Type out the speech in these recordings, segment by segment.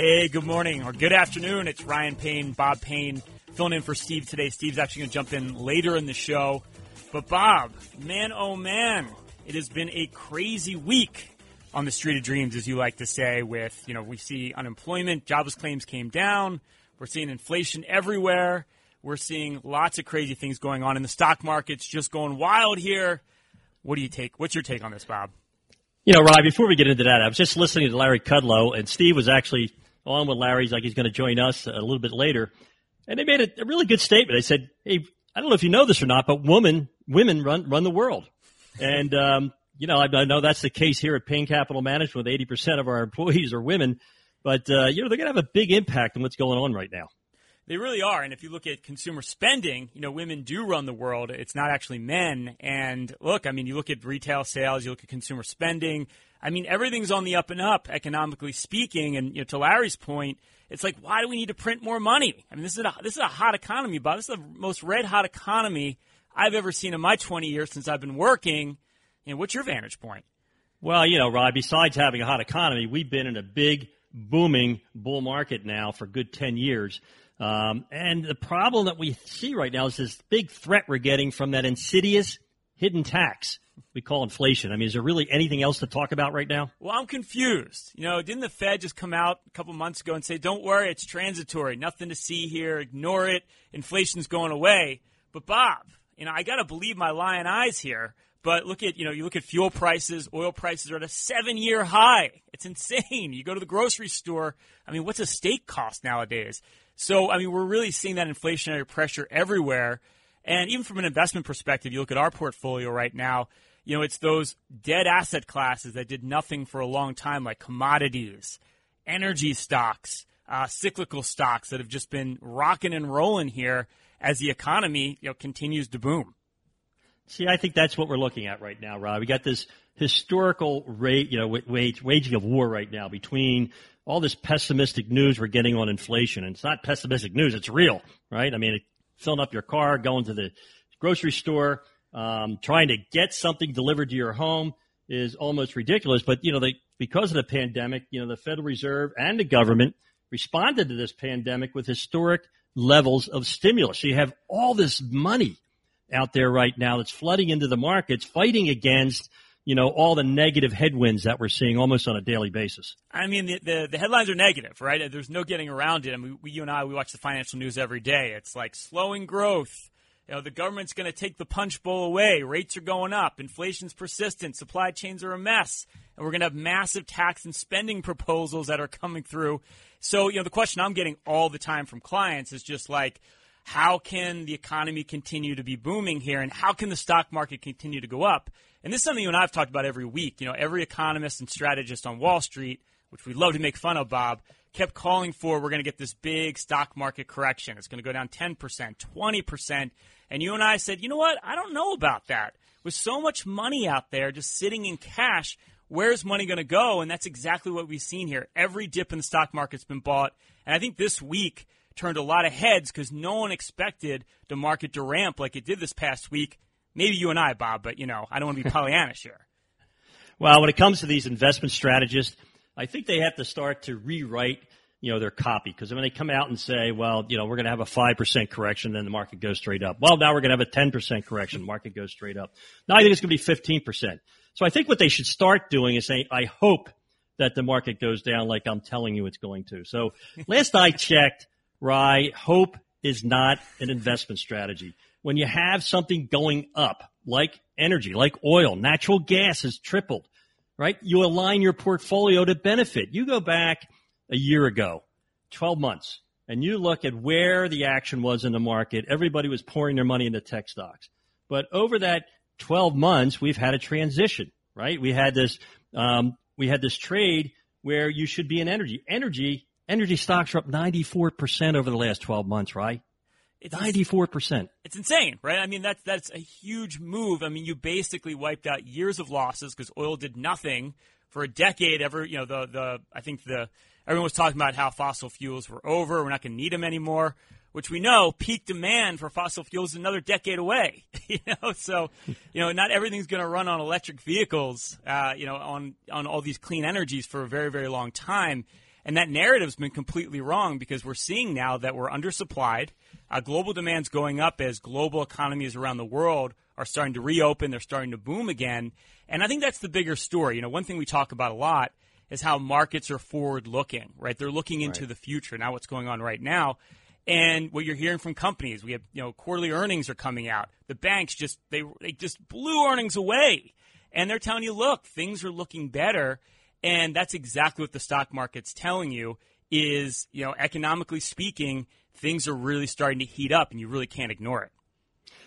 Hey, good morning or good afternoon. It's Ryan Payne, Bob Payne, filling in for Steve today. Steve's actually going to jump in later in the show. But Bob, man, oh man, it has been a crazy week on the street of dreams, as you like to say. With you know, we see unemployment, jobless claims came down. We're seeing inflation everywhere. We're seeing lots of crazy things going on in the stock market's just going wild here. What do you take? What's your take on this, Bob? You know, Rob, before we get into that, I was just listening to Larry Kudlow, and Steve was actually on with Larry's like he's going to join us a little bit later. And they made a, a really good statement. They said, hey, I don't know if you know this or not, but women, women run, run the world. And, um, you know, I, I, know that's the case here at Payne Capital Management with 80% of our employees are women. But, uh, you know, they're going to have a big impact on what's going on right now. They really are. And if you look at consumer spending, you know, women do run the world. It's not actually men. And look, I mean, you look at retail sales, you look at consumer spending. I mean, everything's on the up and up, economically speaking. And you know, to Larry's point, it's like, why do we need to print more money? I mean, this is a, this is a hot economy, Bob. This is the most red hot economy I've ever seen in my 20 years since I've been working. You know, what's your vantage point? Well, you know, Rob, besides having a hot economy, we've been in a big, booming bull market now for good 10 years. Um, and the problem that we see right now is this big threat we're getting from that insidious hidden tax we call inflation. I mean, is there really anything else to talk about right now? Well, I'm confused. You know, didn't the Fed just come out a couple months ago and say, don't worry, it's transitory, nothing to see here, ignore it, inflation's going away. But Bob, you know, I got to believe my lion eyes here. But look at, you know, you look at fuel prices, oil prices are at a seven year high. It's insane. You go to the grocery store. I mean, what's a steak cost nowadays? So, I mean, we're really seeing that inflationary pressure everywhere. And even from an investment perspective, you look at our portfolio right now, you know, it's those dead asset classes that did nothing for a long time, like commodities, energy stocks, uh, cyclical stocks that have just been rocking and rolling here as the economy, you know, continues to boom. See, I think that's what we're looking at right now, Rob. We got this historical rate, you know, wage, waging of war right now between all this pessimistic news we're getting on inflation. And it's not pessimistic news, it's real, right? I mean, filling up your car, going to the grocery store, um, trying to get something delivered to your home is almost ridiculous. But, you know, they, because of the pandemic, you know, the Federal Reserve and the government responded to this pandemic with historic levels of stimulus. So you have all this money out there right now that's flooding into the markets, fighting against you know, all the negative headwinds that we're seeing almost on a daily basis. I mean, the, the, the headlines are negative, right? There's no getting around it. I mean, we, you and I, we watch the financial news every day. It's like slowing growth. You know, the government's going to take the punch bowl away. Rates are going up. Inflation's persistent. Supply chains are a mess. And we're going to have massive tax and spending proposals that are coming through. So, you know, the question I'm getting all the time from clients is just like, how can the economy continue to be booming here and how can the stock market continue to go up? And this is something you and I have talked about every week. You know, every economist and strategist on Wall Street, which we love to make fun of, Bob, kept calling for we're going to get this big stock market correction. It's going to go down 10%, 20%. And you and I said, you know what? I don't know about that. With so much money out there just sitting in cash, where's money going to go? And that's exactly what we've seen here. Every dip in the stock market's been bought. And I think this week, turned a lot of heads because no one expected the market to ramp like it did this past week. Maybe you and I, Bob, but you know, I don't want to be Pollyannish here. Well, when it comes to these investment strategists, I think they have to start to rewrite, you know, their copy because when they come out and say, well, you know, we're going to have a 5% correction, then the market goes straight up. Well, now we're going to have a 10% correction, market goes straight up. Now I think it's going to be 15%. So I think what they should start doing is saying, I hope that the market goes down like I'm telling you it's going to. So last I checked, Rye, hope is not an investment strategy. When you have something going up, like energy, like oil, natural gas has tripled, right? You align your portfolio to benefit. You go back a year ago, 12 months, and you look at where the action was in the market. Everybody was pouring their money into tech stocks. But over that 12 months, we've had a transition, right? We had this, um, we had this trade where you should be in energy. Energy, energy stocks are up 94% over the last 12 months, right? It's 94%. It's insane, right? I mean, that's, that's a huge move. I mean, you basically wiped out years of losses because oil did nothing for a decade ever, you know, the, the, I think the, everyone was talking about how fossil fuels were over. We're not going to need them anymore, which we know peak demand for fossil fuels is another decade away, you know, so, you know, not everything's going to run on electric vehicles, uh, you know, on, on all these clean energies for a very, very long time. And that narrative's been completely wrong because we're seeing now that we're undersupplied. Uh, global demand's going up as global economies around the world are starting to reopen. They're starting to boom again. And I think that's the bigger story. You know, one thing we talk about a lot is how markets are forward looking, right? They're looking into right. the future, not what's going on right now. And what you're hearing from companies, we have, you know, quarterly earnings are coming out. The banks just, they, they just blew earnings away. And they're telling you, look, things are looking better. And that's exactly what the stock market's telling you is, you know, economically speaking, things are really starting to heat up and you really can't ignore it.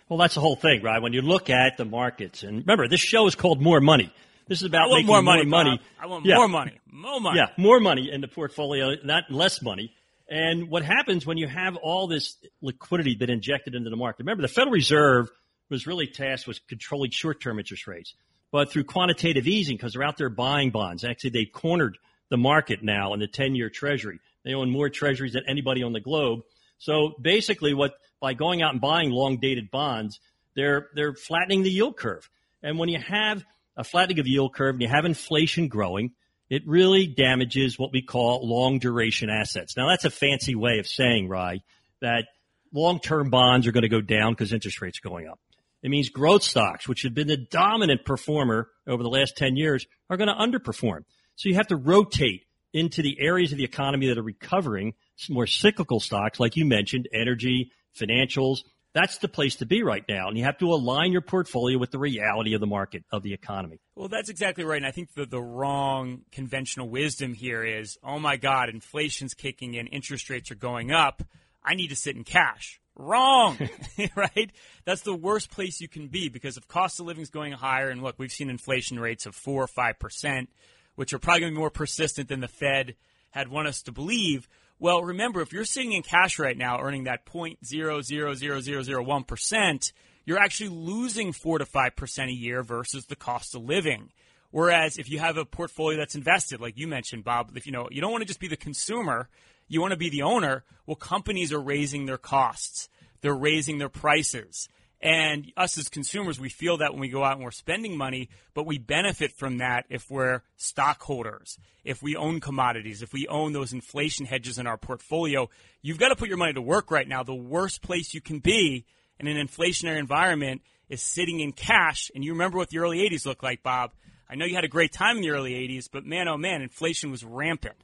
Well, that's the whole thing, right? When you look at the markets, and remember, this show is called More Money. This is about making more money. More money. I want yeah. more money. More money. Yeah, more money in the portfolio, not less money. And what happens when you have all this liquidity been injected into the market? Remember, the Federal Reserve was really tasked with controlling short-term interest rates. But through quantitative easing, because they're out there buying bonds, actually they've cornered the market now in the 10-year treasury. They own more treasuries than anybody on the globe. So basically what, by going out and buying long dated bonds, they're, they're flattening the yield curve. And when you have a flattening of yield curve and you have inflation growing, it really damages what we call long duration assets. Now that's a fancy way of saying, Rye, that long term bonds are going to go down because interest rates are going up. It means growth stocks, which have been the dominant performer over the last 10 years, are going to underperform. So you have to rotate into the areas of the economy that are recovering, more cyclical stocks, like you mentioned, energy, financials. That's the place to be right now. And you have to align your portfolio with the reality of the market, of the economy. Well, that's exactly right. And I think the, the wrong conventional wisdom here is, oh my God, inflation's kicking in, interest rates are going up. I need to sit in cash. Wrong, right? That's the worst place you can be because if cost of living is going higher, and look, we've seen inflation rates of four or five percent, which are probably going to be more persistent than the Fed had want us to believe. Well, remember, if you're sitting in cash right now, earning that point zero zero zero zero zero one percent, you're actually losing four to five percent a year versus the cost of living. Whereas if you have a portfolio that's invested, like you mentioned, Bob, if you know you don't want to just be the consumer, you want to be the owner. Well, companies are raising their costs. They're raising their prices. And us as consumers, we feel that when we go out and we're spending money, but we benefit from that if we're stockholders, if we own commodities, if we own those inflation hedges in our portfolio. You've got to put your money to work right now. The worst place you can be in an inflationary environment is sitting in cash. And you remember what the early 80s looked like, Bob. I know you had a great time in the early 80s, but man, oh man, inflation was rampant.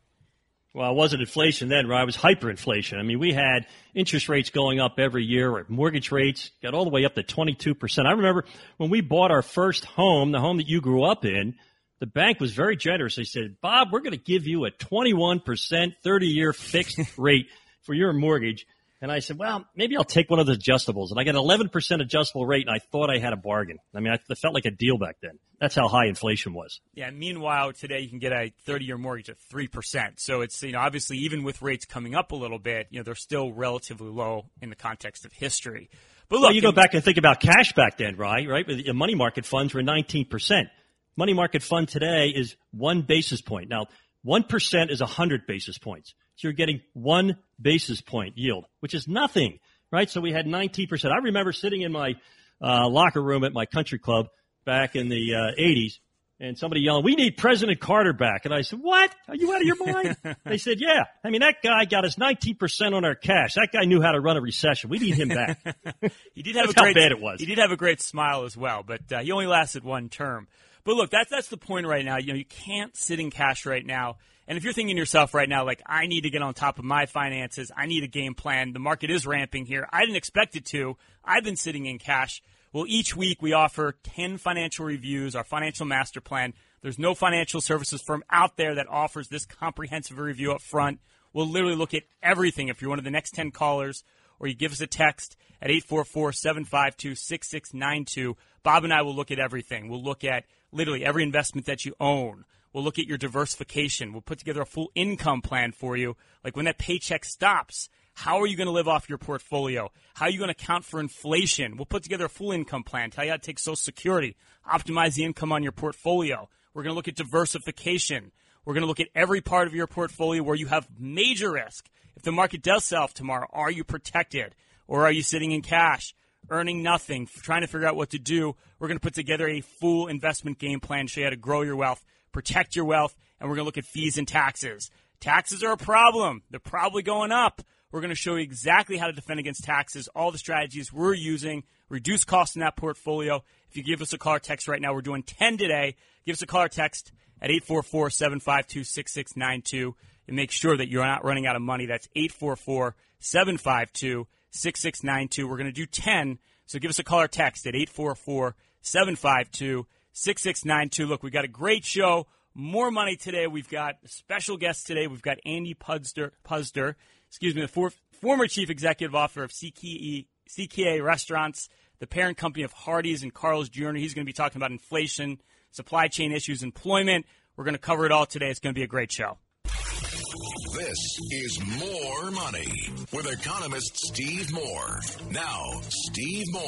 Well, it wasn't inflation then, right? It was hyperinflation. I mean, we had interest rates going up every year, or mortgage rates got all the way up to 22%. I remember when we bought our first home, the home that you grew up in, the bank was very generous. They said, Bob, we're going to give you a 21% 30 year fixed rate for your mortgage. And I said, well, maybe I'll take one of the adjustables. And I got an 11% adjustable rate, and I thought I had a bargain. I mean, I felt like a deal back then. That's how high inflation was. Yeah. Meanwhile, today you can get a 30-year mortgage at 3%. So it's, you know, obviously even with rates coming up a little bit, you know, they're still relatively low in the context of history. But look, well, you go back and think about cash back then, right? Right? The money market funds were 19%. Money market fund today is one basis point. Now, 1% is 100 basis points. So you're getting one basis point yield, which is nothing, right? So we had 19%. I remember sitting in my uh, locker room at my country club back in the uh, 80s and somebody yelling, we need President Carter back. And I said, what? Are you out of your mind? they said, yeah. I mean, that guy got us 19% on our cash. That guy knew how to run a recession. We need him back. he did have That's a great, how bad it was. He did have a great smile as well, but uh, he only lasted one term. But look, that's that's the point right now. You know, you can't sit in cash right now. And if you're thinking to yourself right now, like, I need to get on top of my finances, I need a game plan. The market is ramping here. I didn't expect it to. I've been sitting in cash. Well, each week we offer 10 financial reviews, our financial master plan. There's no financial services firm out there that offers this comprehensive review up front. We'll literally look at everything. If you're one of the next 10 callers, or you give us a text at 844-752-6692, Bob and I will look at everything. We'll look at literally every investment that you own. We'll look at your diversification. We'll put together a full income plan for you. Like when that paycheck stops, how are you going to live off your portfolio? How are you going to account for inflation? We'll put together a full income plan, tell you how to take Social Security, optimize the income on your portfolio. We're going to look at diversification. We're going to look at every part of your portfolio where you have major risk. If the market does sell tomorrow, are you protected? Or are you sitting in cash, earning nothing, trying to figure out what to do? We're going to put together a full investment game plan, to show you how to grow your wealth, protect your wealth, and we're going to look at fees and taxes. Taxes are a problem. They're probably going up. We're going to show you exactly how to defend against taxes, all the strategies we're using, reduce costs in that portfolio. If you give us a call or text right now, we're doing 10 today. Give us a call or text at 844 752 6692 and make sure that you're not running out of money. That's 844 752 6692. We're going to do 10, so give us a call or text at 844 752 6692. Look, we've got a great show. More money today. We've got special guests today. We've got Andy Puzder, Puzder excuse me, the for, former chief executive officer of CKE, CKA Restaurants, the parent company of Hardee's and Carl's Jr. He's going to be talking about inflation, supply chain issues, employment. We're going to cover it all today. It's going to be a great show. This is More Money with economist Steve Moore. Now, Steve Moore.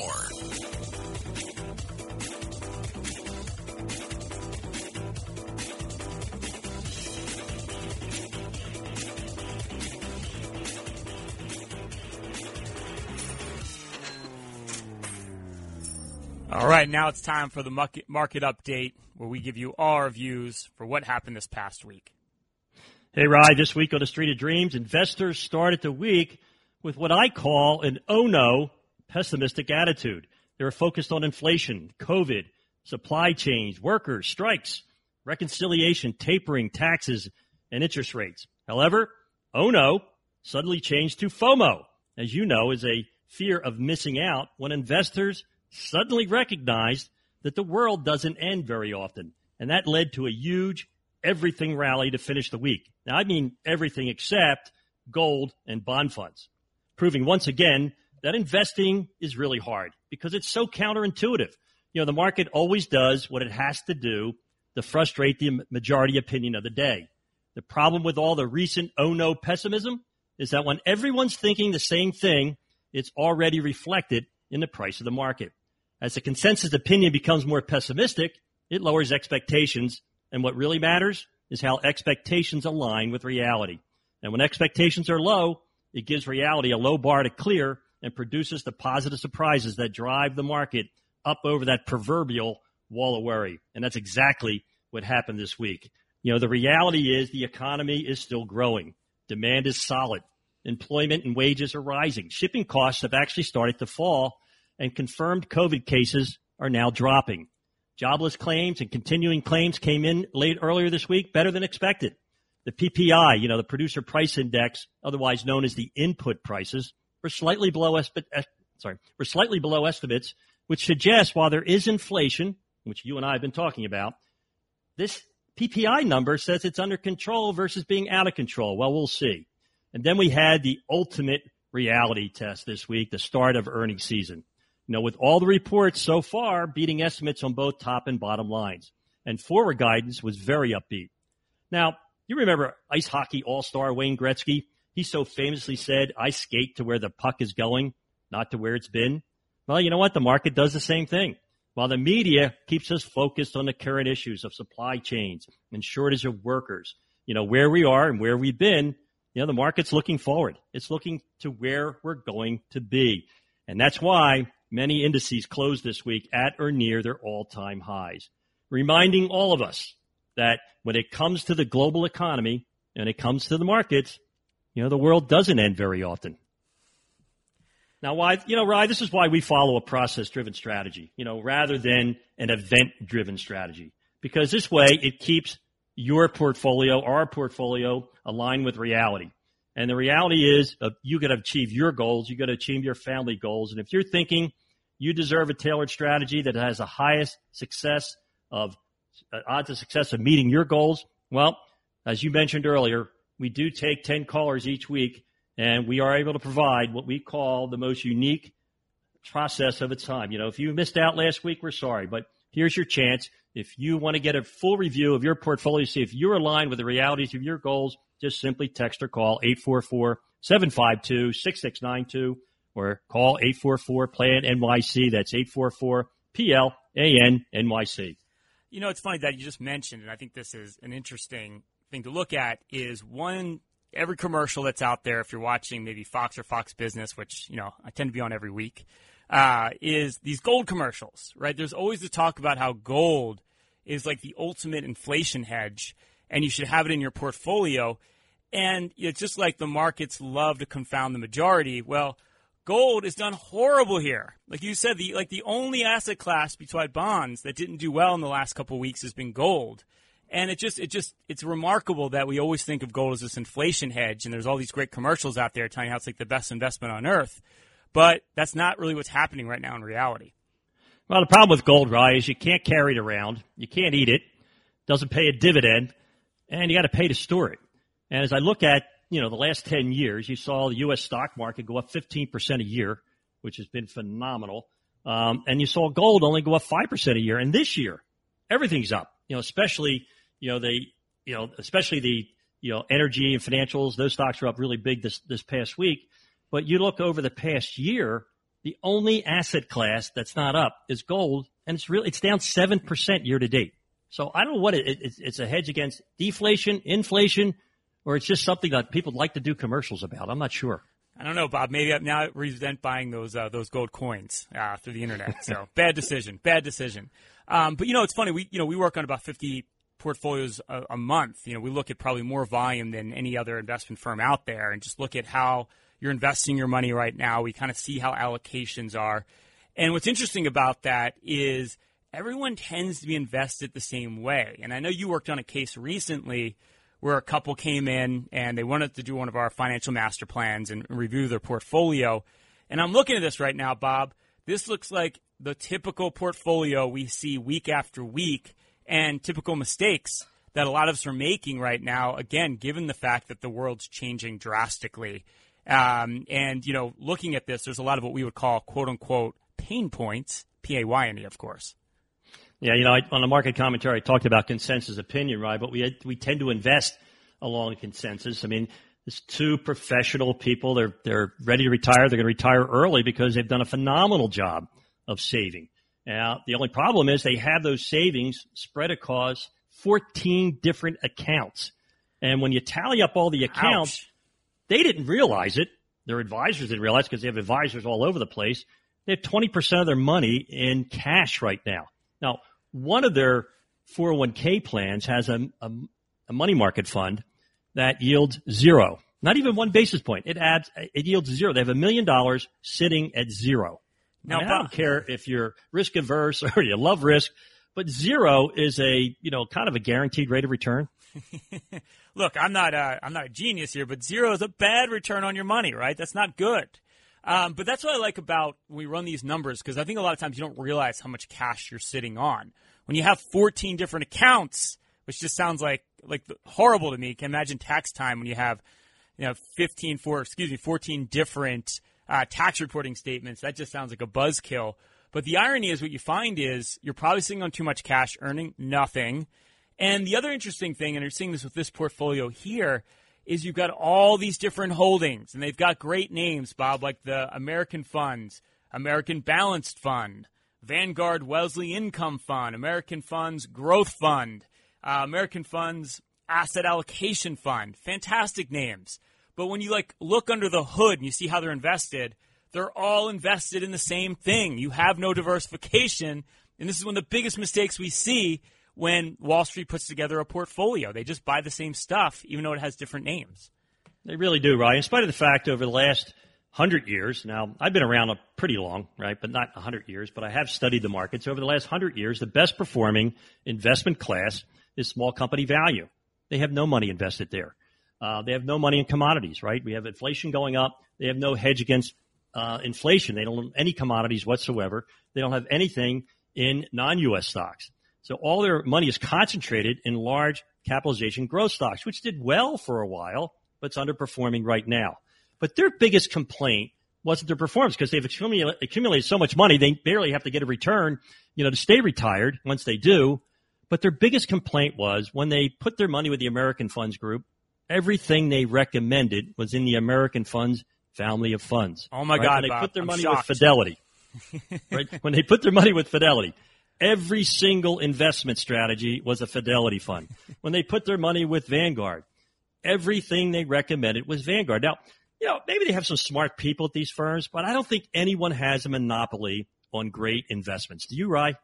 All right, now it's time for the market update where we give you our views for what happened this past week. Hey, Rye, this week on the Street of Dreams, investors started the week with what I call an oh no pessimistic attitude. They were focused on inflation, COVID, supply chains, workers, strikes, reconciliation, tapering, taxes, and interest rates. However, oh no suddenly changed to FOMO, as you know, is a fear of missing out when investors suddenly recognized that the world doesn't end very often. And that led to a huge everything rally to finish the week. Now, I mean everything except gold and bond funds, proving once again that investing is really hard because it's so counterintuitive. You know, the market always does what it has to do to frustrate the majority opinion of the day. The problem with all the recent oh no pessimism is that when everyone's thinking the same thing, it's already reflected in the price of the market. As the consensus opinion becomes more pessimistic, it lowers expectations. And what really matters is how expectations align with reality. And when expectations are low, it gives reality a low bar to clear and produces the positive surprises that drive the market up over that proverbial wall of worry. And that's exactly what happened this week. You know, the reality is the economy is still growing. Demand is solid. Employment and wages are rising. Shipping costs have actually started to fall and confirmed COVID cases are now dropping. Jobless claims and continuing claims came in late earlier this week, better than expected. The PPI, you know, the producer price index, otherwise known as the input prices, were slightly below sorry, were slightly below estimates, which suggests while there is inflation, which you and I have been talking about, this PPI number says it's under control versus being out of control. Well, we'll see. And then we had the ultimate reality test this week, the start of earnings season. Know, with all the reports so far beating estimates on both top and bottom lines. And forward guidance was very upbeat. Now, you remember ice hockey all-star Wayne Gretzky? He so famously said, I skate to where the puck is going, not to where it's been. Well, you know what? The market does the same thing. While the media keeps us focused on the current issues of supply chains and shortage of workers, you know, where we are and where we've been, you know, the market's looking forward. It's looking to where we're going to be. And that's why many indices closed this week at or near their all-time highs, reminding all of us that when it comes to the global economy and it comes to the markets, you know, the world doesn't end very often. Now, why, you know, Rye, this is why we follow a process driven strategy, you know, rather than an event driven strategy. because this way it keeps your portfolio, our portfolio, aligned with reality. And the reality is, uh, you got to achieve your goals. You got to achieve your family goals. And if you're thinking you deserve a tailored strategy that has the highest success of uh, odds of success of meeting your goals, well, as you mentioned earlier, we do take 10 callers each week and we are able to provide what we call the most unique process of its time. You know, if you missed out last week, we're sorry, but here's your chance. If you want to get a full review of your portfolio, see if you're aligned with the realities of your goals, just simply text or call 844-752-6692 or call 844-PLAN NYC. That's 844-PLAN NYC. You know, it's funny that you just mentioned, and I think this is an interesting thing to look at, is one, every commercial that's out there, if you're watching maybe Fox or Fox Business, which, you know, I tend to be on every week, uh, is these gold commercials, right? There's always the talk about how gold is like the ultimate inflation hedge and you should have it in your portfolio. And it's just like the markets love to confound the majority. Well, gold has done horrible here. Like you said, the like the only asset class besides bonds that didn't do well in the last couple weeks has been gold. And it just it just it's remarkable that we always think of gold as this inflation hedge and there's all these great commercials out there telling you how it's like the best investment on earth. But that's not really what's happening right now in reality. Well, the problem with gold, Rye, is you can't carry it around. You can't eat it. Doesn't pay a dividend and you got to pay to store it. And as I look at, you know, the last 10 years, you saw the U.S. stock market go up 15% a year, which has been phenomenal. Um, and you saw gold only go up 5% a year. And this year, everything's up, you know, especially, you know, the, you know, especially the, you know, energy and financials, those stocks are up really big this, this past week. But you look over the past year, the only asset class that's not up is gold, and it's really, it's down 7% year to date. So I don't know what it, it, it's a hedge against deflation, inflation, or it's just something that people like to do commercials about. I'm not sure. I don't know, Bob. Maybe I'm now resent buying those uh, those gold coins uh, through the internet. So bad decision. Bad decision. Um, but you know, it's funny. We you know we work on about 50 portfolios a, a, month. You know, we look at probably more volume than any other investment firm out there, and just look at how you're investing your money right now. We kind of see how allocations are, and what's interesting about that is everyone tends to be invested the same way. And I know you worked on a case recently where a couple came in and they wanted to do one of our financial master plans and review their portfolio. And I'm looking at this right now, Bob. This looks like the typical portfolio we see week after week and typical mistakes that a lot of us are making right now, again, given the fact that the world's changing drastically. Um, and, you know, looking at this, there's a lot of what we would call quote unquote pain points, P A Y N E, of course. Yeah, you know, I, on the market commentary, I talked about consensus opinion, right? But we had, we tend to invest along consensus. I mean, there's two professional people. They're they're ready to retire. They're going to retire early because they've done a phenomenal job of saving. Now, the only problem is they have those savings spread across 14 different accounts. And when you tally up all the accounts, Ouch. They didn't realize it. Their advisors didn't realize because they have advisors all over the place. They have 20% of their money in cash right now. Now, one of their 401k plans has a, a, a money market fund that yields zero, not even one basis point. It adds, it yields zero. They have a million dollars sitting at zero. Now, I, mean, I don't care if you're risk averse or you love risk, but zero is a, you know, kind of a guaranteed rate of return. Look, I'm not a, I'm not a genius here, but zero is a bad return on your money, right? That's not good. Um, but that's what I like about when we run these numbers because I think a lot of times you don't realize how much cash you're sitting on. When you have 14 different accounts, which just sounds like like horrible to me. Can imagine tax time when you have you know 15 for excuse me 14 different uh, tax reporting statements. That just sounds like a buzzkill. But the irony is, what you find is you're probably sitting on too much cash, earning nothing. And the other interesting thing, and you're seeing this with this portfolio here, is you've got all these different holdings, and they've got great names, Bob, like the American Funds, American Balanced Fund, Vanguard Wellesley Income Fund, American Funds Growth Fund, uh, American Funds Asset Allocation Fund. Fantastic names. But when you like look under the hood and you see how they're invested, they're all invested in the same thing. You have no diversification, and this is one of the biggest mistakes we see when Wall Street puts together a portfolio. They just buy the same stuff, even though it has different names. They really do, right? In spite of the fact over the last 100 years. Now, I've been around a pretty long, right, but not 100 years, but I have studied the markets. Over the last 100 years, the best performing investment class is small company value. They have no money invested there. Uh, they have no money in commodities, right? We have inflation going up. They have no hedge against uh, inflation. They don't have any commodities whatsoever. They don't have anything in non-U.S. stocks. So all their money is concentrated in large capitalization growth stocks, which did well for a while, but it's underperforming right now. But their biggest complaint wasn't their performance because they've accumulated so much money, they barely have to get a return, you know, to stay retired once they do. But their biggest complaint was when they put their money with the American Funds Group, everything they recommended was in the American Funds family of funds. Oh my right? God! When they Bob, put their I'm money shocked. with Fidelity, right? When they put their money with Fidelity, every single investment strategy was a Fidelity fund. When they put their money with Vanguard, everything they recommended was Vanguard. Now, you know, maybe they have some smart people at these firms, but I don't think anyone has a monopoly on great investments. Do you, Rye?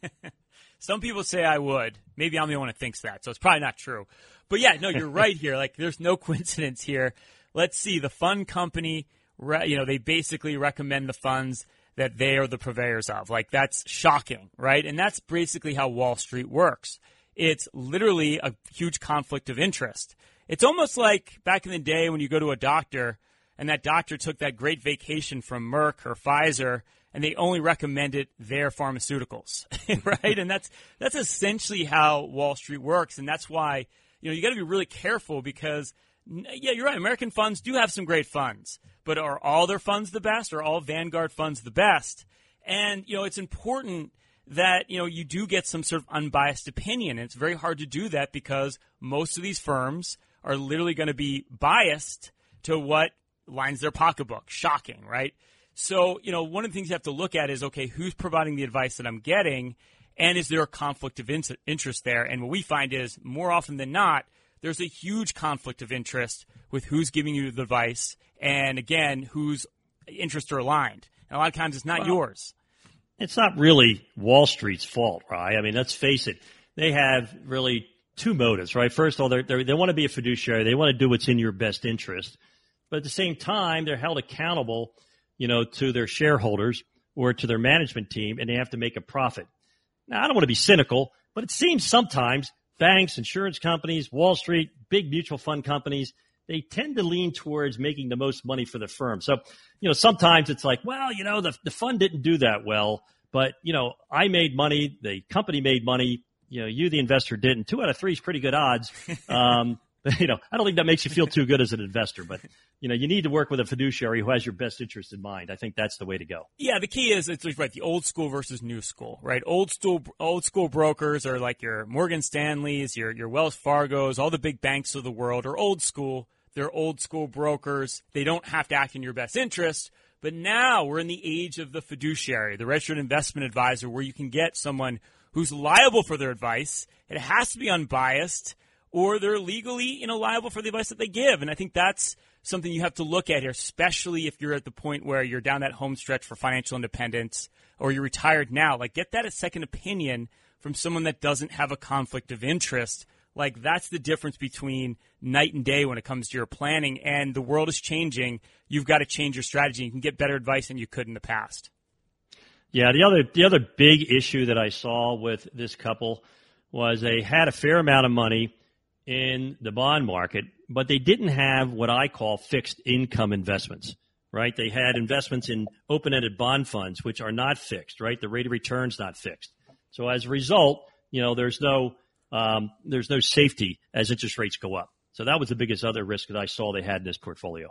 Some people say I would. Maybe I'm the one that thinks that, so it's probably not true. But yeah, no, you're right here. Like, there's no coincidence here. Let's see. The fund company, you know, they basically recommend the funds that they are the purveyors of. Like, that's shocking, right? And that's basically how Wall Street works. It's literally a huge conflict of interest. It's almost like back in the day when you go to a doctor and that doctor took that great vacation from Merck or Pfizer and they only recommended their pharmaceuticals, right? and that's that's essentially how Wall Street works, and that's why you know you got to be really careful because yeah, you're right. American funds do have some great funds, but are all their funds the best? Are all Vanguard funds the best? And you know it's important that you know you do get some sort of unbiased opinion. And it's very hard to do that because most of these firms are literally going to be biased to what lines their pocketbook. Shocking, right? So, you know, one of the things you have to look at is okay, who's providing the advice that I'm getting, and is there a conflict of interest there? And what we find is more often than not, there's a huge conflict of interest with who's giving you the advice, and again, whose interests are aligned. And a lot of times, it's not well, yours. It's not really Wall Street's fault, right? I mean, let's face it; they have really two motives, right? First of all, they're, they're, they want to be a fiduciary; they want to do what's in your best interest, but at the same time, they're held accountable you know, to their shareholders or to their management team, and they have to make a profit. Now, I don't want to be cynical, but it seems sometimes banks, insurance companies, Wall Street, big mutual fund companies, they tend to lean towards making the most money for the firm. So, you know, sometimes it's like, well, you know, the, the fund didn't do that well, but, you know, I made money, the company made money, you know, you, the investor, didn't. Two out of three is pretty good odds. Um, you know, I don't think that makes you feel too good as an investor, but you know, you need to work with a fiduciary who has your best interest in mind. I think that's the way to go. Yeah, the key is it's right the old school versus new school, right? Old school old school brokers are like your Morgan Stanleys, your your Wells Fargo's, all the big banks of the world are old school. They're old school brokers. They don't have to act in your best interest. But now we're in the age of the fiduciary, the registered investment advisor, where you can get someone who's liable for their advice. It has to be unbiased or they're legally you know liable for the advice that they give. And I think that's something you have to look at here, especially if you're at the point where you're down that home stretch for financial independence or you're retired now. Like get that a second opinion from someone that doesn't have a conflict of interest. Like that's the difference between night and day when it comes to your planning. And the world is changing. You've got to change your strategy. You can get better advice than you could in the past. Yeah, the other the other big issue that I saw with this couple was they had a fair amount of money in the bond market, but they didn't have what I call fixed income investments, right? They had investments in open ended bond funds, which are not fixed, right? The rate of return's not fixed. So as a result, you know, there's no, um, there's no safety as interest rates go up. So that was the biggest other risk that I saw they had in this portfolio.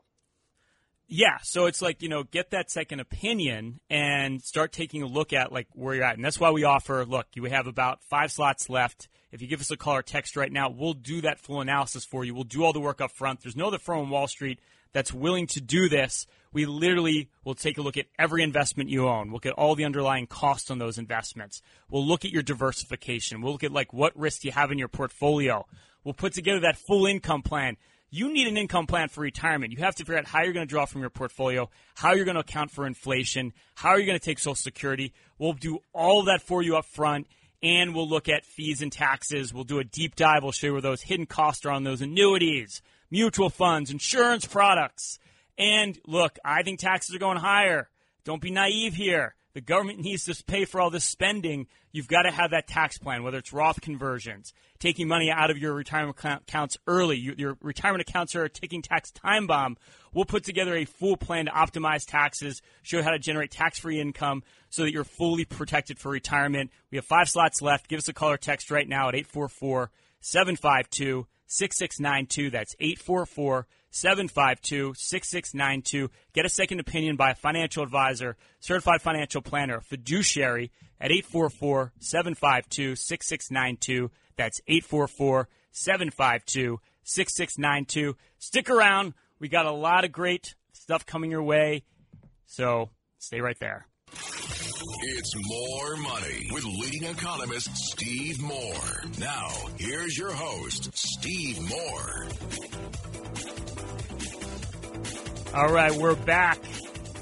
Yeah, so it's like, you know, get that second opinion and start taking a look at like where you're at. And that's why we offer, look, you have about five slots left. If you give us a call or text right now, we'll do that full analysis for you. We'll do all the work up front. There's no other firm on Wall Street that's willing to do this. We literally will take a look at every investment you own. Look at all the underlying costs on those investments. We'll look at your diversification. We'll look at like what risk you have in your portfolio. We'll put together that full income plan you need an income plan for retirement. You have to figure out how you're going to draw from your portfolio, how you're going to account for inflation, how are you're going to take Social Security. We'll do all that for you up front, and we'll look at fees and taxes. We'll do a deep dive. We'll show you where those hidden costs are on those annuities, mutual funds, insurance products. And look, I think taxes are going higher. Don't be naive here. The government needs to pay for all this spending. You've got to have that tax plan, whether it's Roth conversions, taking money out of your retirement accounts early. Your retirement accounts are a ticking tax time bomb. We'll put together a full plan to optimize taxes, show you how to generate tax free income so that you're fully protected for retirement. We have five slots left. Give us a call or text right now at 844 752 6692. That's 844 752 6692. Get a second opinion by a financial advisor, certified financial planner, fiduciary at 844 752 6692. That's 844 752 6692. Stick around. We got a lot of great stuff coming your way. So stay right there. It's more money with leading economist Steve Moore. Now, here's your host, Steve Moore. All right, we're back,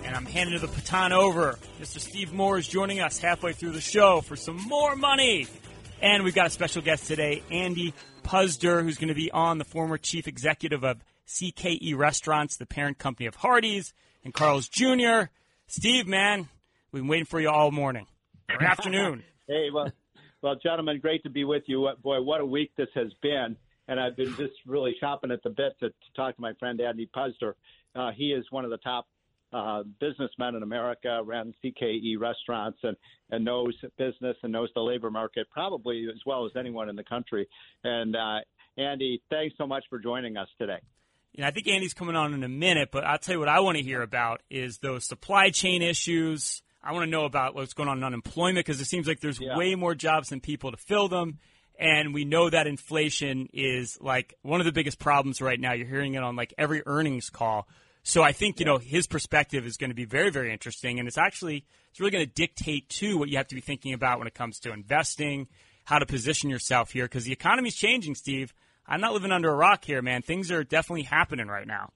and I'm handing the baton over. Mr. Steve Moore is joining us halfway through the show for some more money. And we've got a special guest today, Andy Puzder, who's going to be on, the former chief executive of CKE Restaurants, the parent company of Hardee's and Carl's Jr. Steve, man, we've been waiting for you all morning or afternoon. hey, well, well, gentlemen, great to be with you. Boy, what a week this has been. And I've been just really chomping at the bit to, to talk to my friend Andy Puzder. Uh, he is one of the top uh, businessmen in America, ran CKE restaurants and, and knows business and knows the labor market probably as well as anyone in the country. And uh, Andy, thanks so much for joining us today. You know, I think Andy's coming on in a minute, but I'll tell you what I want to hear about is those supply chain issues. I want to know about what's going on in unemployment because it seems like there's yeah. way more jobs than people to fill them. And we know that inflation is like one of the biggest problems right now. You're hearing it on like every earnings call. So I think, you know, his perspective is going to be very, very interesting. And it's actually, it's really going to dictate too what you have to be thinking about when it comes to investing, how to position yourself here because the economy's changing, Steve. I'm not living under a rock here, man. Things are definitely happening right now.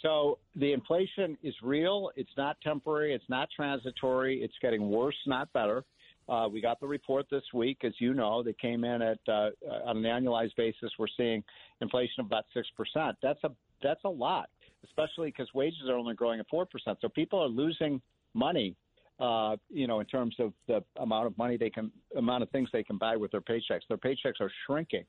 So the inflation is real. It's not temporary. It's not transitory. It's getting worse, not better. Uh, we got the report this week, as you know. They came in at uh, on an annualized basis. We're seeing inflation of about six percent. That's a that's a lot, especially because wages are only growing at four percent. So people are losing money. Uh, you know, in terms of the amount of money they can, amount of things they can buy with their paychecks. Their paychecks are shrinking.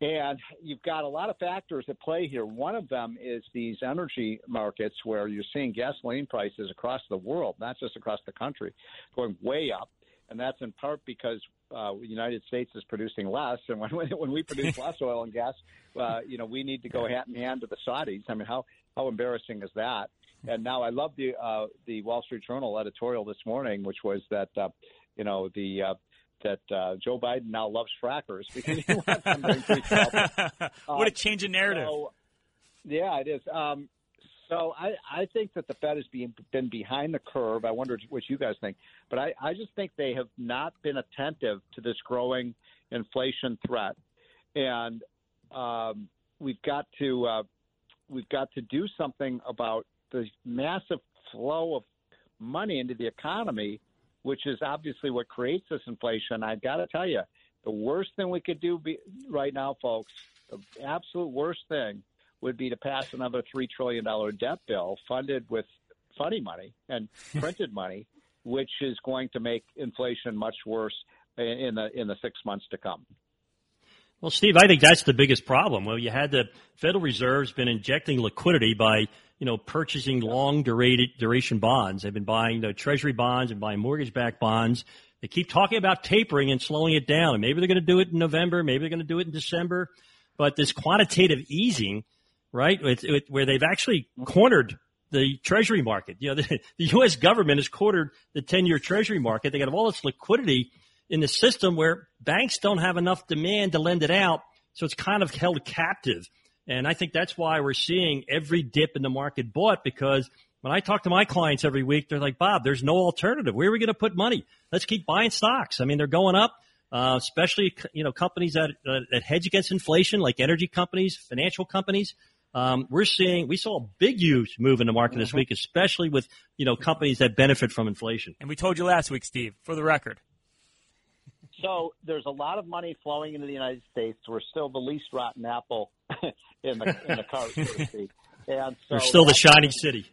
And you've got a lot of factors at play here. One of them is these energy markets where you're seeing gasoline prices across the world, not just across the country, going way up. And that's in part because uh, the United States is producing less, and when when we produce less oil and gas, uh, you know we need to go hand in hand to the Saudis. I mean, how how embarrassing is that? And now I love the uh, the Wall Street Journal editorial this morning, which was that uh, you know the uh, that uh, Joe Biden now loves frackers because he wants them to increase What a change in narrative. So, yeah, it is. Um, so I, I think that the Fed has been, been behind the curve. I wonder what you guys think, but I, I just think they have not been attentive to this growing inflation threat, and um, we've got to uh, we've got to do something about the massive flow of money into the economy which is obviously what creates this inflation. I've got to tell you, the worst thing we could do be, right now, folks, the absolute worst thing would be to pass another $3 trillion debt bill funded with funny money and printed money, which is going to make inflation much worse in the, in the six months to come. Well, Steve, I think that's the biggest problem. Well, you had the Federal Reserve's been injecting liquidity by you know, purchasing long duration bonds. They've been buying the treasury bonds and buying mortgage backed bonds. They keep talking about tapering and slowing it down. Maybe they're going to do it in November. Maybe they're going to do it in December. But this quantitative easing, right, it, it, where they've actually cornered the treasury market. You know, the, the U.S. government has cornered the 10 year treasury market. They got all this liquidity in the system where banks don't have enough demand to lend it out. So it's kind of held captive. And I think that's why we're seeing every dip in the market bought because when I talk to my clients every week, they're like, Bob, there's no alternative. Where are we going to put money? Let's keep buying stocks. I mean, they're going up, uh, especially, you know, companies that, uh, that hedge against inflation, like energy companies, financial companies. Um, we're seeing, we saw a big huge move in the market this mm-hmm. week, especially with, you know, companies that benefit from inflation. And we told you last week, Steve, for the record. So there's a lot of money flowing into the United States. We're still the least rotten apple in the in the cart, so to speak. And so They're still the shining city.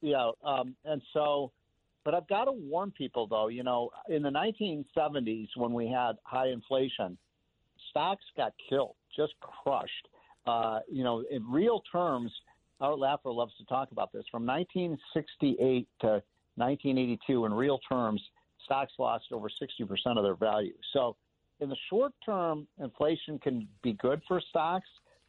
Yeah, um, and so, but I've got to warn people though. You know, in the 1970s when we had high inflation, stocks got killed, just crushed. Uh, you know, in real terms, Art Laffer loves to talk about this. From 1968 to 1982, in real terms, stocks lost over 60% of their value. So, in the short term, inflation can be good for stocks,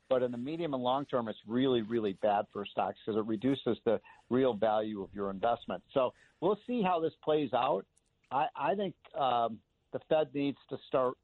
but in the medium and long term, it's really, really bad for stocks because it reduces the real value of your investment. So, we'll see how this plays out. I, I think um, the Fed needs to start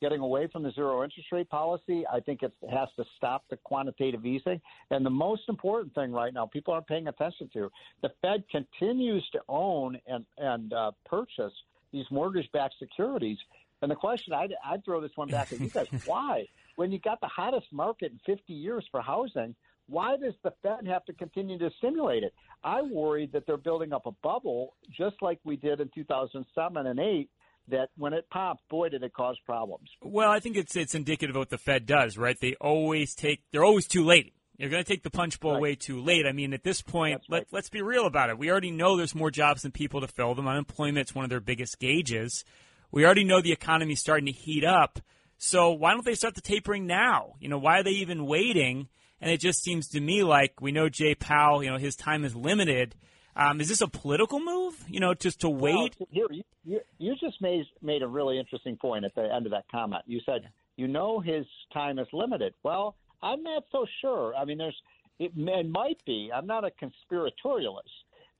getting away from the zero interest rate policy. I think it has to stop the quantitative easing. And the most important thing right now, people aren't paying attention to, the Fed continues to own and, and uh, purchase these mortgage backed securities. And the question, I'd, I'd throw this one back at you guys why? When you got the hottest market in 50 years for housing, why does the Fed have to continue to stimulate it? I worry that they're building up a bubble just like we did in 2007 and 8 that when it popped, boy, did it cause problems. Well, I think it's it's indicative of what the Fed does, right? They always take they're always too late. You're going to take the punch bowl Right. way too late. I mean, at this point, right. let, let's be real about it. We already know there's more jobs than people to fill them. Unemployment's one of their biggest gauges. We already know the economy's starting to heat up. So why don't they start the tapering now? You know, why are they even waiting? And it just seems to me like we know Jay Powell, you know, his time is limited. Um, is this a political move? You know, just to wait? Well, here, you, you, you just made made a really interesting point at the end of that comment. You said you know his time is limited. Well, I'm not so sure. I mean, there's it, it might be. I'm not a conspiratorialist,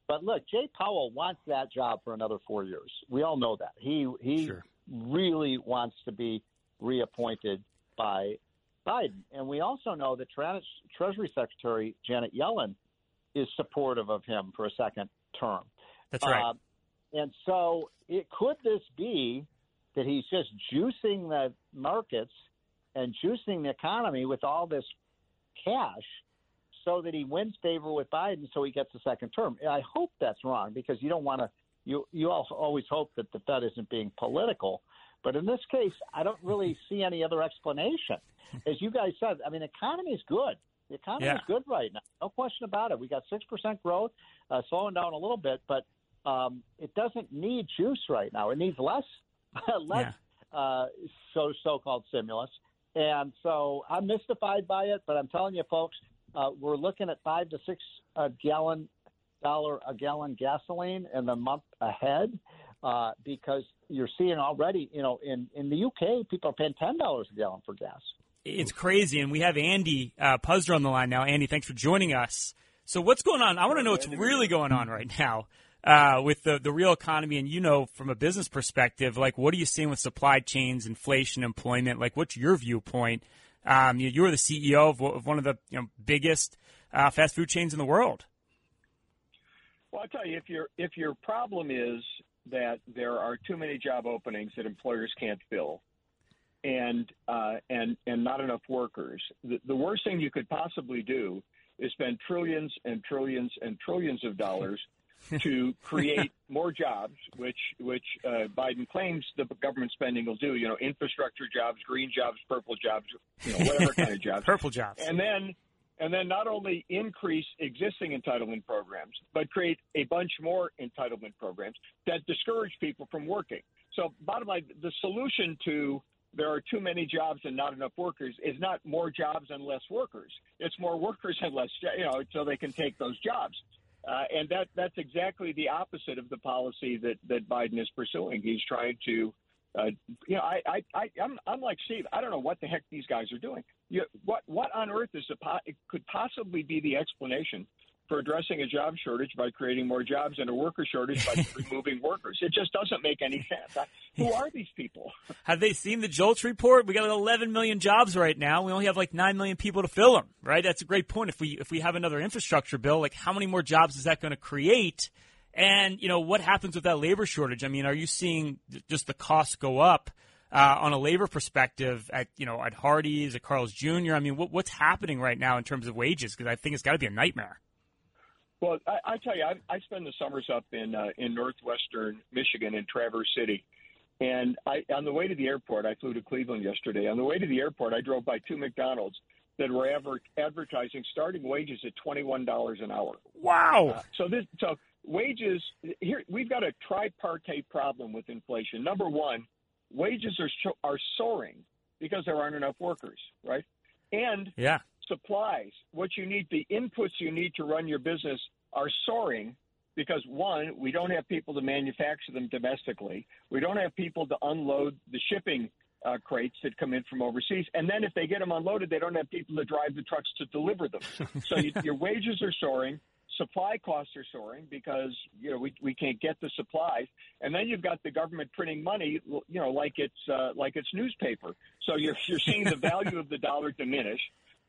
but look, Jay Powell wants that job for another four years. We all know that he he Sure. really wants to be reappointed by Biden, and we also know that Tre- Treasury Secretary Janet Yellen is supportive of him for a second term. That's right. Uh, and so, it could this be that he's just juicing the markets and juicing the economy with all this cash, so that he wins favor with Biden, so he gets a second term. I hope that's wrong because you don't want to. You you always hope that the Fed isn't being political, but in this case, I don't really see any other explanation. As you guys said, I mean, the economy is good. The economy is good right now, no question about it. We got six percent growth, uh, slowing down a little bit, but um, it doesn't need juice right now. It needs less, less uh, so so-called stimulus. And so I'm mystified by it, but I'm telling you, folks, uh, we're looking at five to six uh, gallon dollar a gallon gasoline in the month ahead uh, because you're seeing already, you know, in in the UK, people are paying ten dollars a gallon for gas. It's crazy, and we have Andy uh, Puzder on the line now. Andy, thanks for joining us. So, what's going on? I want to know what's really going on right now uh, with the the real economy, and you know, from a business perspective, like what are you seeing with supply chains, inflation, employment? Like, what's your viewpoint? Um, you, you were the CEO of, of one of the you know, biggest uh, fast food chains in the world. Well, I tell you, if your if your problem is that there are too many job openings that employers can't fill, and uh, and and not enough workers, the, the worst thing you could possibly do is spend trillions and trillions and trillions of dollars to create more jobs, which which uh, Biden claims the government spending will do. You know, infrastructure jobs, green jobs, purple jobs, you know, whatever kind of jobs. Purple jobs. And then and then not only increase existing entitlement programs, but create a bunch more entitlement programs that discourage people from working. So, bottom line, the solution to there are too many jobs and not enough workers is not more jobs and less workers. It's more workers and less, you know, so they can take those jobs. Uh, and that that's exactly the opposite of the policy that, that Biden is pursuing. He's trying to, uh, you know, I, I, I I'm, I'm like Steve. I don't know what the heck these guys are doing. You, what what on earth is the could possibly be the explanation for addressing a job shortage by creating more jobs and a worker shortage by removing workers? It just doesn't make any sense. I, who are these people? Have they seen the JOLTS report? We got 11 million jobs right now. We only have like 9 million people to fill them, right? That's a great point. If we if we have another infrastructure bill, like how many more jobs is that going to create? And, you know, what happens with that labor shortage? I mean, are you seeing just the costs go up uh, on a labor perspective at, you know, at Hardee's, at Carl's Jr.? I mean, what, what's happening right now in terms of wages? Because I think it's got to be a nightmare. Well, I, I tell you, I, I spend the summers up in uh, in northwestern Michigan in Traverse City, and I on the way to the airport, I flew to Cleveland yesterday. On the way to the airport, I drove by two McDonald's, that were adver- advertising starting wages at $21 an hour. Wow. Uh, so this so wages here we've got a tripartite problem with inflation. Number one, wages are so- are soaring because there aren't enough workers, right? And yeah. Supplies, what you need, the inputs you need to run your business are soaring because one, we don't have people to manufacture them domestically. We don't have people to unload the shipping uh, crates that come in from overseas. And then if they get them unloaded, they don't have people to drive the trucks to deliver them. so you, your wages are soaring. Supply costs are soaring because you know we, we can't get the supplies, and then you've got the government printing money, you know, like it's uh, like it's newspaper. So you're you're seeing the value of the dollar diminish